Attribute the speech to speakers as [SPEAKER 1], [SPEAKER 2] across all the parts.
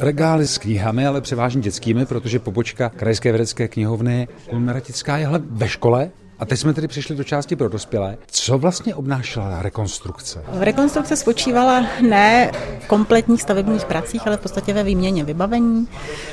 [SPEAKER 1] regály s knihami, ale převážně dětskými, protože pobočka Krajské vědecké knihovny Kulmeratická je ve škole, a teď jsme tedy přišli do části pro dospělé. Co vlastně obnášela rekonstrukce?
[SPEAKER 2] Rekonstrukce spočívala ne v kompletních stavebních pracích, ale v podstatě ve výměně vybavení,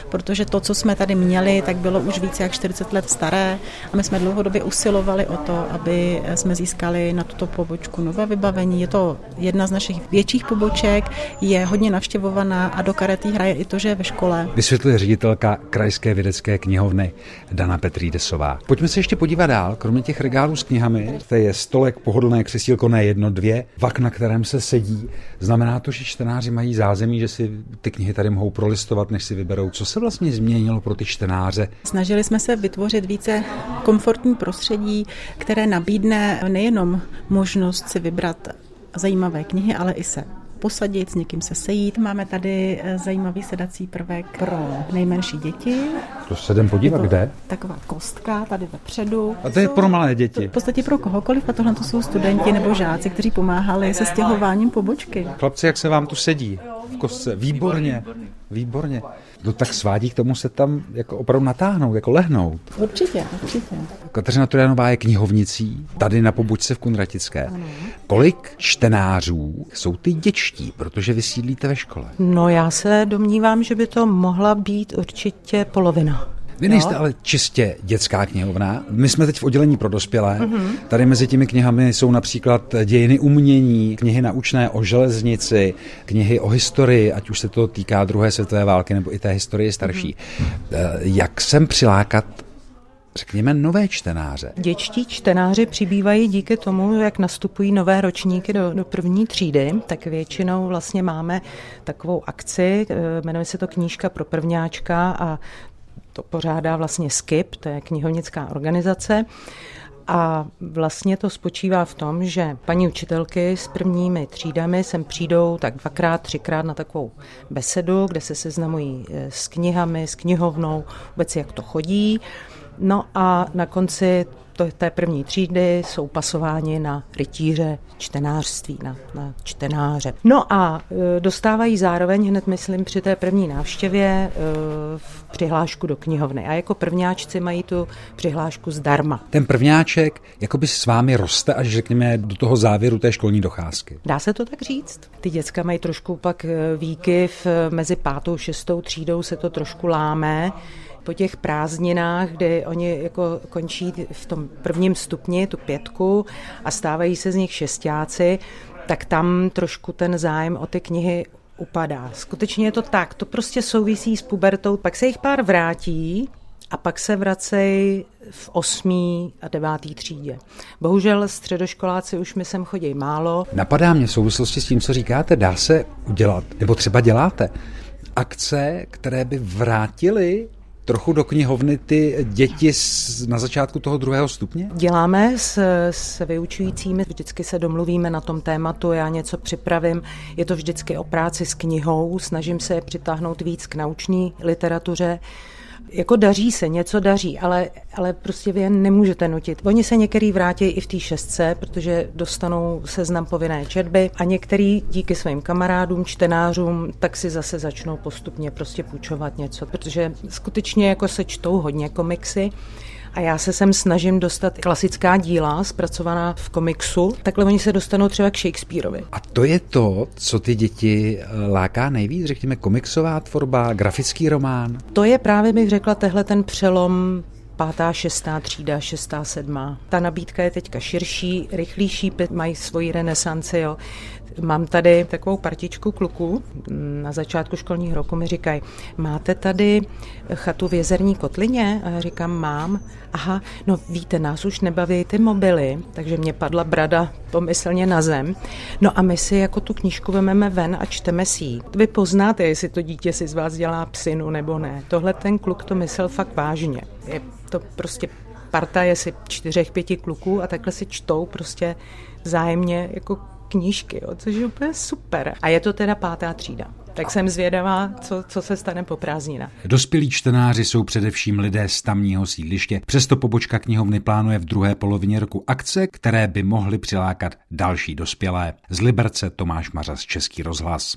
[SPEAKER 2] protože to, co jsme tady měli, tak bylo už více jak 40 let staré a my jsme dlouhodobě usilovali o to, aby jsme získali na tuto pobočku nové vybavení. Je to jedna z našich větších poboček, je hodně navštěvovaná a do karetí hraje i to, že je ve škole.
[SPEAKER 1] Vysvětluje ředitelka Krajské vědecké knihovny Dana Petrídesová. Pojďme se ještě podívat dál. Kromě kromě těch regálů s knihami, to je stolek, pohodlné křesílko, ne jedno, dvě, vak, na kterém se sedí. Znamená to, že čtenáři mají zázemí, že si ty knihy tady mohou prolistovat, než si vyberou. Co se vlastně změnilo pro ty čtenáře?
[SPEAKER 2] Snažili jsme se vytvořit více komfortní prostředí, které nabídne nejenom možnost si vybrat zajímavé knihy, ale i se posadit, s někým se sejít. Máme tady eh, zajímavý sedací prvek pro nejmenší děti.
[SPEAKER 1] To se jdem podívat, kde?
[SPEAKER 2] Taková kostka tady vepředu.
[SPEAKER 1] A to je pro malé děti?
[SPEAKER 2] V podstatě pro kohokoliv a tohle to jsou studenti nebo žáci, kteří pomáhali se stěhováním pobočky.
[SPEAKER 1] Chlapci, jak se vám tu sedí v kostce? Výborně, výborně no tak svádí k tomu se tam jako opravdu natáhnout, jako lehnout.
[SPEAKER 2] Určitě, určitě.
[SPEAKER 1] Kateřina Trojanová je knihovnicí tady na pobočce v Kunratické. Ano. Kolik čtenářů jsou ty děčtí, protože vy sídlíte ve škole?
[SPEAKER 3] No já se domnívám, že by to mohla být určitě polovina.
[SPEAKER 1] Vy nejste no. ale čistě dětská knihovna. My jsme teď v oddělení pro dospělé. Mm-hmm. Tady mezi těmi knihami jsou například dějiny umění, knihy naučné o železnici, knihy o historii, ať už se to týká druhé světové války nebo i té historie starší. Mm-hmm. Jak sem přilákat řekněme, nové čtenáře.
[SPEAKER 3] Děčtí čtenáři přibývají díky tomu, jak nastupují nové ročníky do, do první třídy, tak většinou vlastně máme takovou akci, eh, jmenuje se to knížka pro prvňáčka a to pořádá vlastně SKIP, to je knihovnická organizace. A vlastně to spočívá v tom, že paní učitelky s prvními třídami sem přijdou tak dvakrát, třikrát na takovou besedu, kde se seznamují eh, s knihami, s knihovnou, vůbec jak to chodí. No a na konci té první třídy jsou pasováni na rytíře čtenářství, na, na čtenáře. No a e, dostávají zároveň hned, myslím, při té první návštěvě e, přihlášku do knihovny. A jako prvňáčci mají tu přihlášku zdarma.
[SPEAKER 1] Ten prvňáček jakoby s vámi roste až řekněme do toho závěru té školní docházky.
[SPEAKER 3] Dá se to tak říct? Ty děcka mají trošku pak e, výkyv, mezi pátou, šestou třídou se to trošku láme po těch prázdninách, kdy oni jako končí v tom prvním stupni, tu pětku a stávají se z nich šestáci, tak tam trošku ten zájem o ty knihy upadá. Skutečně je to tak, to prostě souvisí s pubertou, pak se jich pár vrátí, a pak se vracejí v osmý a devátý třídě. Bohužel středoškoláci už mi sem chodí málo.
[SPEAKER 1] Napadá mě v souvislosti s tím, co říkáte, dá se udělat, nebo třeba děláte, akce, které by vrátily trochu do knihovny ty děti na začátku toho druhého stupně?
[SPEAKER 3] Děláme s, s vyučujícími, vždycky se domluvíme na tom tématu, já něco připravím, je to vždycky o práci s knihou, snažím se je přitáhnout víc k naučné literatuře, jako daří se, něco daří, ale, ale prostě vy je nemůžete nutit. Oni se některý vrátí i v té šestce, protože dostanou seznam povinné četby a některý díky svým kamarádům, čtenářům, tak si zase začnou postupně prostě půjčovat něco, protože skutečně jako se čtou hodně komiksy a já se sem snažím dostat klasická díla zpracovaná v komiksu, takhle oni se dostanou třeba k Shakespeareovi.
[SPEAKER 1] A to je to, co ty děti eh, láká nejvíc, řekněme komiksová tvorba, grafický román?
[SPEAKER 3] To je právě, bych řekla, tehle ten přelom pátá, šestá třída, šestá, sedmá. Ta nabídka je teďka širší, rychlejší, mají svoji renesanci, jo. Mám tady takovou partičku kluků. Na začátku školního roku mi říkají, máte tady chatu v jezerní kotlině? A já říkám, mám. Aha, no víte, nás už nebaví ty mobily, takže mě padla brada pomyslně na zem. No a my si jako tu knížku vememe ven a čteme si ji. Vy poznáte, jestli to dítě si z vás dělá psinu nebo ne. Tohle ten kluk to myslel fakt vážně. Je to prostě parta je si čtyřech, pěti kluků a takhle si čtou prostě zájemně jako knížky, jo, což je úplně super. A je to teda pátá třída. Tak jsem zvědavá, co, co se stane po prázdninách.
[SPEAKER 1] Dospělí čtenáři jsou především lidé z tamního sídliště. Přesto pobočka knihovny plánuje v druhé polovině roku akce, které by mohly přilákat další dospělé. Z Liberce Tomáš Mařas, Český rozhlas.